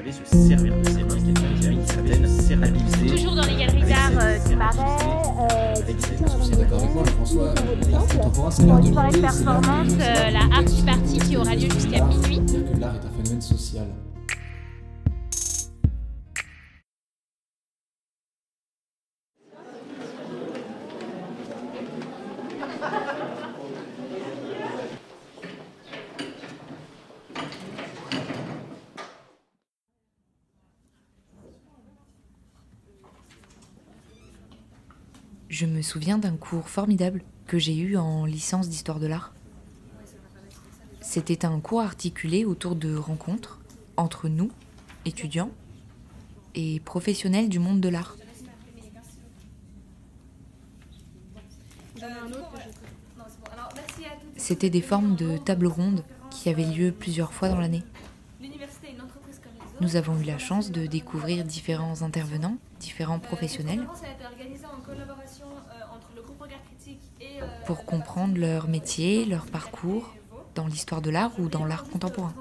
savait se servir de ses mains, quelqu'un qui a une certaine sérénité. Toujours dans les galeries d'art du Marais, Avec D'accord avec moi, François, pour une soirée de performance, la Art vivre. Party qui aura lieu jusqu'à minuit. c'est-à-dire que l'art est un phénomène social. Je me souviens d'un cours formidable que j'ai eu en licence d'histoire de l'art. C'était un cours articulé autour de rencontres entre nous, étudiants, et professionnels du monde de l'art. C'était des formes de table ronde qui avaient lieu plusieurs fois dans l'année. Nous avons eu la chance de découvrir différents intervenants, différents professionnels, pour comprendre leur métier, leur parcours dans l'histoire de l'art ou dans l'art contemporain.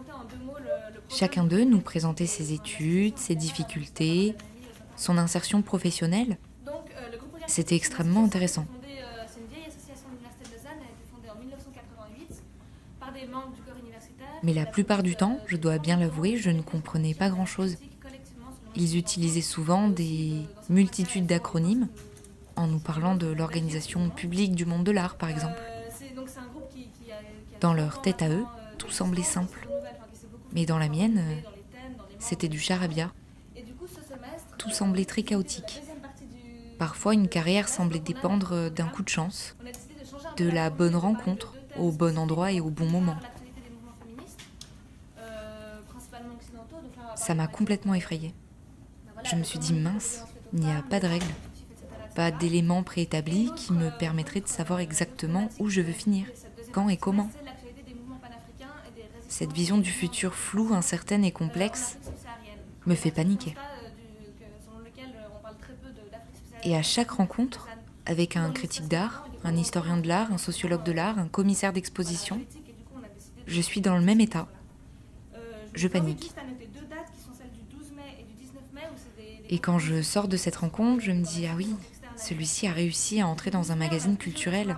Chacun d'eux nous présentait ses études, ses difficultés, son insertion professionnelle. C'était extrêmement intéressant. Mais la plupart du temps, je dois bien l'avouer, je ne comprenais pas grand-chose. Ils utilisaient souvent des multitudes d'acronymes en nous parlant de l'organisation publique du monde de l'art, par exemple. Dans leur tête à eux, tout semblait simple. Mais dans la mienne, c'était du charabia. Tout semblait très chaotique. Parfois, une carrière semblait dépendre d'un coup de chance, de la bonne rencontre, au bon endroit et au bon moment. Ça m'a complètement effrayée. Je me suis dit mince, il n'y a pas de règles, pas d'éléments préétablis qui me permettraient de savoir exactement où je veux finir, quand et comment. Cette vision du futur floue, incertaine et complexe me fait paniquer. Et à chaque rencontre, avec un critique d'art, un historien de l'art, un sociologue de l'art, un commissaire d'exposition, je suis dans le même état. Je panique. Et quand je sors de cette rencontre, je me dis ah oui, celui-ci a réussi à entrer dans un magazine culturel.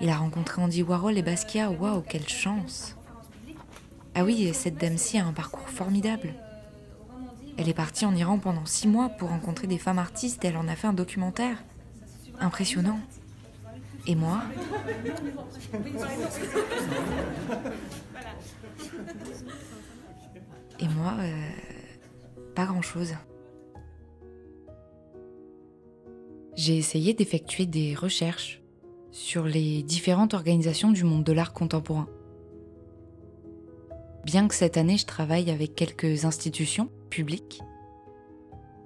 Il a rencontré Andy Warhol et Basquiat, waouh, quelle chance Ah oui, et cette dame-ci a un parcours formidable. Elle est partie en Iran pendant six mois pour rencontrer des femmes artistes et elle en a fait un documentaire. Impressionnant. Et moi? Et moi, euh, pas grand-chose. J'ai essayé d'effectuer des recherches sur les différentes organisations du monde de l'art contemporain. Bien que cette année je travaille avec quelques institutions publiques,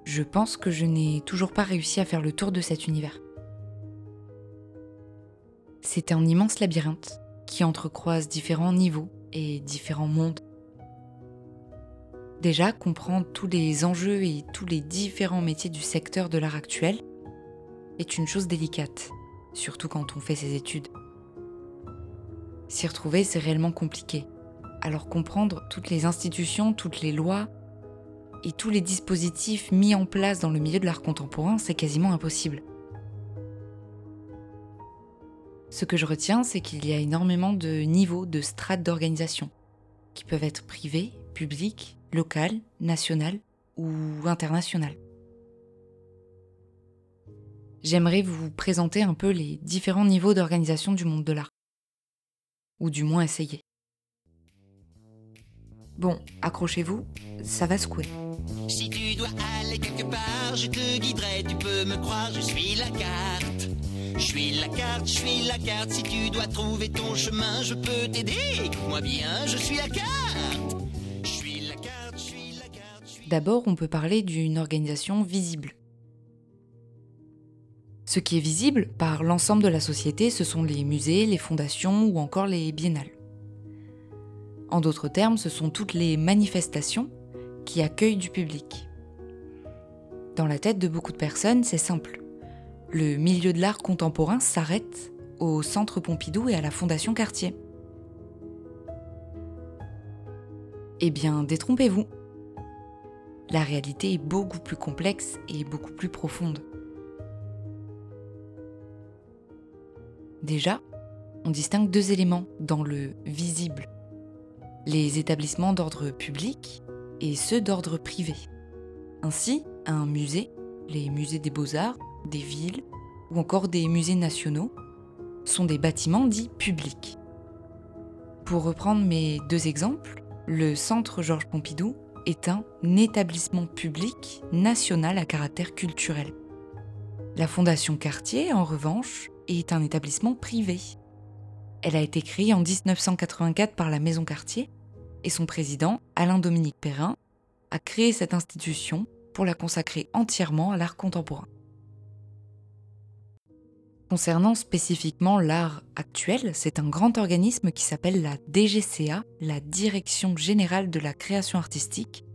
je pense que je n'ai toujours pas réussi à faire le tour de cet univers. C'est un immense labyrinthe qui entrecroise différents niveaux et différents mondes. Déjà, comprendre tous les enjeux et tous les différents métiers du secteur de l'art actuel est une chose délicate, surtout quand on fait ses études. S'y retrouver, c'est réellement compliqué. Alors comprendre toutes les institutions, toutes les lois et tous les dispositifs mis en place dans le milieu de l'art contemporain, c'est quasiment impossible. Ce que je retiens, c'est qu'il y a énormément de niveaux, de strates d'organisation, qui peuvent être privés, publics, locales, nationales ou internationales. J'aimerais vous présenter un peu les différents niveaux d'organisation du monde de l'art. Ou du moins essayer. Bon, accrochez-vous, ça va secouer. Si tu dois aller quelque part, je te guiderai, tu peux me croire, je suis la carte. Je suis la carte, je suis la carte, si tu dois trouver ton chemin, je peux t'aider. Écoute-moi bien, je suis la carte. D'abord, on peut parler d'une organisation visible. Ce qui est visible par l'ensemble de la société, ce sont les musées, les fondations ou encore les biennales. En d'autres termes, ce sont toutes les manifestations qui accueillent du public. Dans la tête de beaucoup de personnes, c'est simple. Le milieu de l'art contemporain s'arrête au Centre Pompidou et à la Fondation Cartier. Eh bien, détrompez-vous. La réalité est beaucoup plus complexe et beaucoup plus profonde. Déjà, on distingue deux éléments dans le visible. Les établissements d'ordre public et ceux d'ordre privé. Ainsi, un musée, les musées des beaux-arts, des villes ou encore des musées nationaux sont des bâtiments dits publics. Pour reprendre mes deux exemples, le Centre Georges Pompidou est un établissement public national à caractère culturel. La Fondation Cartier, en revanche, est un établissement privé. Elle a été créée en 1984 par la Maison Cartier et son président, Alain-Dominique Perrin, a créé cette institution pour la consacrer entièrement à l'art contemporain. Concernant spécifiquement l'art actuel, c'est un grand organisme qui s'appelle la DGCA, la Direction générale de la création artistique,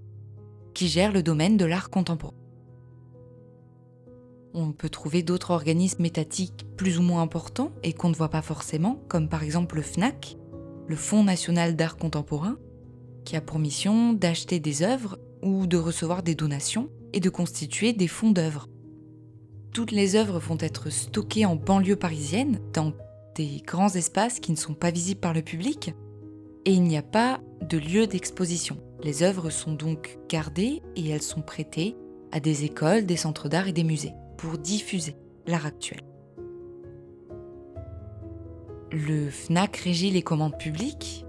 qui gère le domaine de l'art contemporain. On peut trouver d'autres organismes étatiques plus ou moins importants et qu'on ne voit pas forcément, comme par exemple le FNAC, le Fonds national d'art contemporain, qui a pour mission d'acheter des œuvres ou de recevoir des donations et de constituer des fonds d'œuvres. Toutes les œuvres vont être stockées en banlieue parisienne, dans des grands espaces qui ne sont pas visibles par le public, et il n'y a pas de lieu d'exposition. Les œuvres sont donc gardées et elles sont prêtées à des écoles, des centres d'art et des musées pour diffuser l'art actuel. Le FNAC régit les commandes publiques.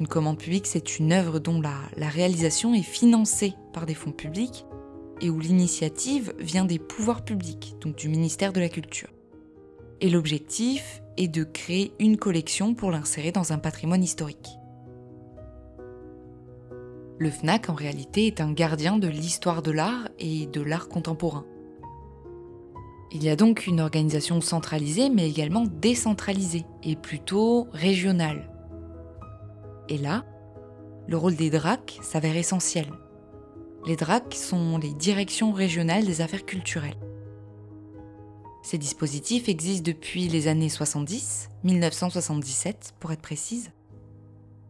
Une commande publique, c'est une œuvre dont la réalisation est financée par des fonds publics et où l'initiative vient des pouvoirs publics, donc du ministère de la Culture. Et l'objectif est de créer une collection pour l'insérer dans un patrimoine historique. Le FNAC en réalité est un gardien de l'histoire de l'art et de l'art contemporain. Il y a donc une organisation centralisée mais également décentralisée et plutôt régionale. Et là, le rôle des DRAC s'avère essentiel. Les DRAC sont les directions régionales des affaires culturelles. Ces dispositifs existent depuis les années 70, 1977 pour être précise,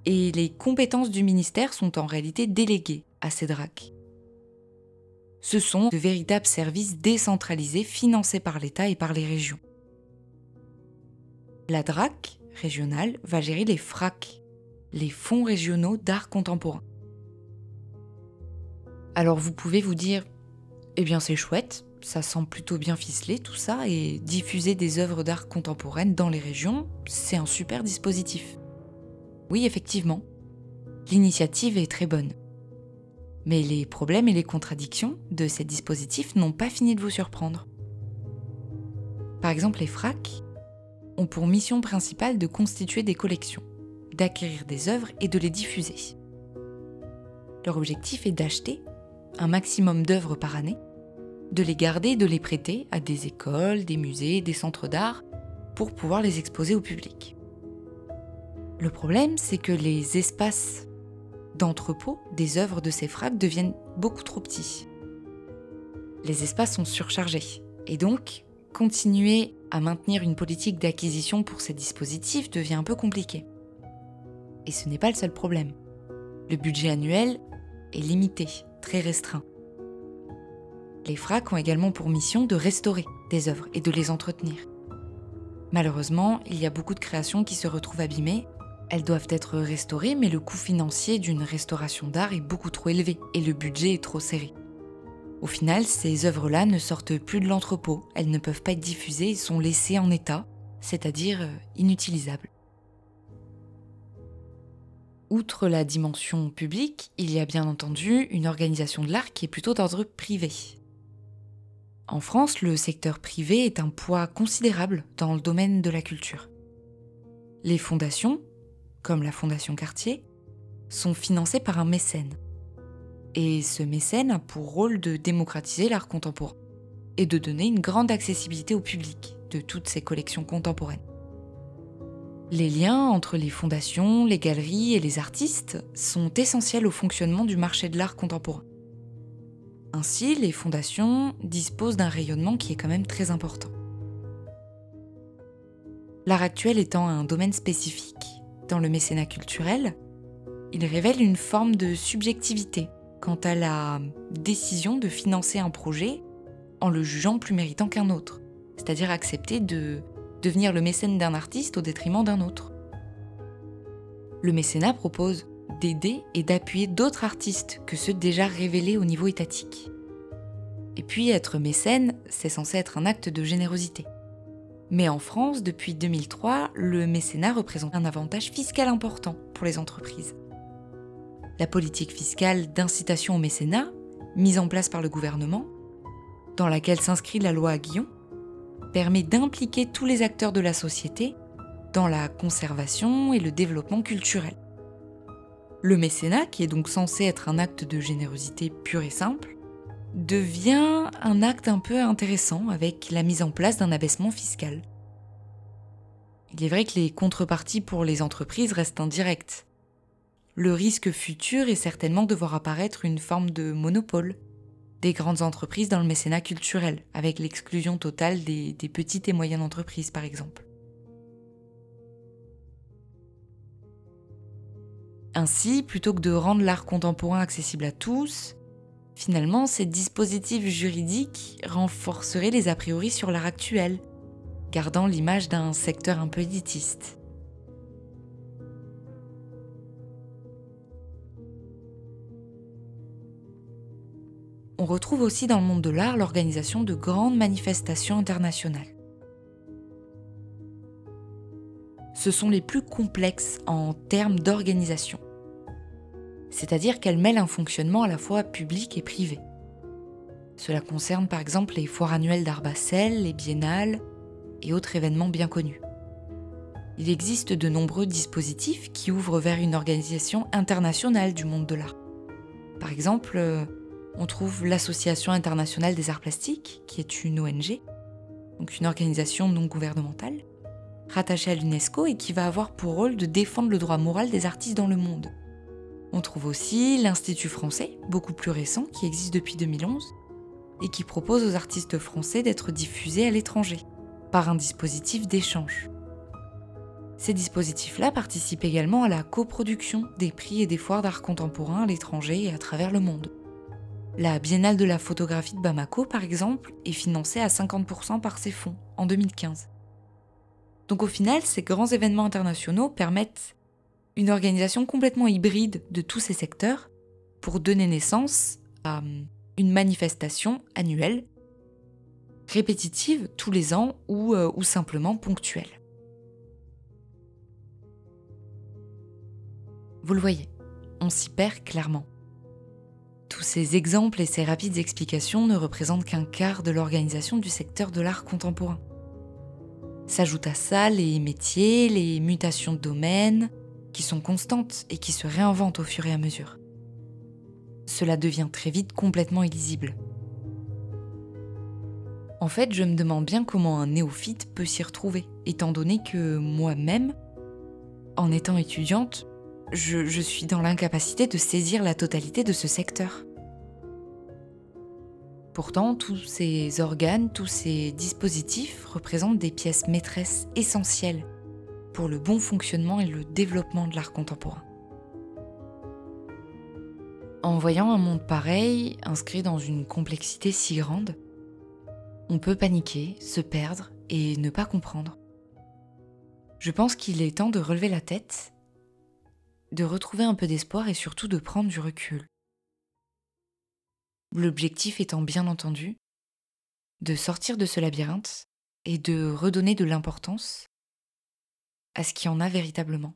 et les compétences du ministère sont en réalité déléguées à ces DRAC ce sont de véritables services décentralisés financés par l'État et par les régions. La DRAC régionale va gérer les FRAC, les fonds régionaux d'art contemporain. Alors vous pouvez vous dire, eh bien c'est chouette, ça semble plutôt bien ficelé tout ça, et diffuser des œuvres d'art contemporaines dans les régions, c'est un super dispositif. Oui, effectivement, l'initiative est très bonne. Mais les problèmes et les contradictions de ces dispositifs n'ont pas fini de vous surprendre. Par exemple, les FRAC ont pour mission principale de constituer des collections, d'acquérir des œuvres et de les diffuser. Leur objectif est d'acheter un maximum d'œuvres par année, de les garder de les prêter à des écoles, des musées, des centres d'art pour pouvoir les exposer au public. Le problème, c'est que les espaces d'entrepôt des œuvres de ces fracs deviennent beaucoup trop petits. Les espaces sont surchargés et donc continuer à maintenir une politique d'acquisition pour ces dispositifs devient un peu compliqué. Et ce n'est pas le seul problème. Le budget annuel est limité, très restreint. Les FRAC ont également pour mission de restaurer des œuvres et de les entretenir. Malheureusement, il y a beaucoup de créations qui se retrouvent abîmées elles doivent être restaurées, mais le coût financier d'une restauration d'art est beaucoup trop élevé et le budget est trop serré. Au final, ces œuvres-là ne sortent plus de l'entrepôt, elles ne peuvent pas être diffusées et sont laissées en état, c'est-à-dire euh, inutilisables. Outre la dimension publique, il y a bien entendu une organisation de l'art qui est plutôt d'ordre privé. En France, le secteur privé est un poids considérable dans le domaine de la culture. Les fondations, comme la Fondation Cartier, sont financés par un mécène. Et ce mécène a pour rôle de démocratiser l'art contemporain et de donner une grande accessibilité au public de toutes ces collections contemporaines. Les liens entre les fondations, les galeries et les artistes sont essentiels au fonctionnement du marché de l'art contemporain. Ainsi, les fondations disposent d'un rayonnement qui est quand même très important. L'art actuel étant un domaine spécifique, dans le mécénat culturel, il révèle une forme de subjectivité quant à la décision de financer un projet en le jugeant plus méritant qu'un autre, c'est-à-dire accepter de devenir le mécène d'un artiste au détriment d'un autre. Le mécénat propose d'aider et d'appuyer d'autres artistes que ceux déjà révélés au niveau étatique. Et puis être mécène, c'est censé être un acte de générosité. Mais en France, depuis 2003, le mécénat représente un avantage fiscal important pour les entreprises. La politique fiscale d'incitation au mécénat, mise en place par le gouvernement, dans laquelle s'inscrit la loi Guillon, permet d'impliquer tous les acteurs de la société dans la conservation et le développement culturel. Le mécénat, qui est donc censé être un acte de générosité pur et simple, devient un acte un peu intéressant avec la mise en place d'un abaissement fiscal. Il est vrai que les contreparties pour les entreprises restent indirectes. Le risque futur est certainement de voir apparaître une forme de monopole des grandes entreprises dans le mécénat culturel, avec l'exclusion totale des, petites et moyennes entreprises par exemple. Ainsi, plutôt que de rendre l'art contemporain accessible à tous, Finalement, ces dispositifs juridiques renforceraient les a priori sur l'art actuel, gardant l'image d'un secteur un peu élitiste. On retrouve aussi dans le monde de l'art l'organisation de grandes manifestations internationales. Ce sont les plus complexes en termes d'organisation c'est-à-dire qu'elle mêle un fonctionnement à la fois public et privé. Cela concerne par exemple les foires annuelles d'Arbacel, les biennales et autres événements bien connus. Il existe de nombreux dispositifs qui ouvrent vers une organisation internationale du monde de l'art. Par exemple, euh, on trouve l'Association internationale des arts plastiques, qui est une ONG, donc une organisation non gouvernementale, rattachée à l'UNESCO et qui va avoir pour rôle de défendre le droit moral des artistes dans le monde. On trouve aussi l'Institut français, beaucoup plus récent, qui existe depuis 2011, et qui propose aux artistes français d'être diffusés à l'étranger, par un dispositif d'échange. Ces dispositifs-là participent également à la coproduction des prix et des foires d'art contemporain à l'étranger et à travers le monde. La Biennale de la photographie de Bamako, par exemple, est financée à 50% par ces fonds en 2015. Donc au final, ces grands événements internationaux permettent une organisation complètement hybride de tous ces secteurs pour donner naissance à hum, une manifestation annuelle, répétitive tous les ans euh, ou simplement ponctuelle. Vous le voyez, on s'y perd clairement. Tous ces exemples et ces rapides explications ne représentent qu'un quart de l'organisation du secteur de l'art contemporain. S'ajoutent à ça les métiers, les mutations de domaine, qui sont constantes et qui se réinventent au fur et à mesure. Cela devient très vite complètement illisible. En fait, je me demande bien comment un néophyte peut s'y retrouver, étant donné que moi-même, en étant étudiante, je, suis dans l'incapacité de saisir la totalité de ce secteur. Pourtant, tous ces organes, tous ces dispositifs représentent des pièces maîtresses essentielles pour le bon fonctionnement et le développement de l'art contemporain. En voyant un monde pareil, inscrit dans une complexité si grande, on peut paniquer, se perdre et ne pas comprendre. Je pense qu'il est temps de relever la tête, de retrouver un peu d'espoir et surtout de prendre du recul. L'objectif étant bien entendu de sortir de ce labyrinthe et de redonner de l'importance à ce qu'il y en a véritablement.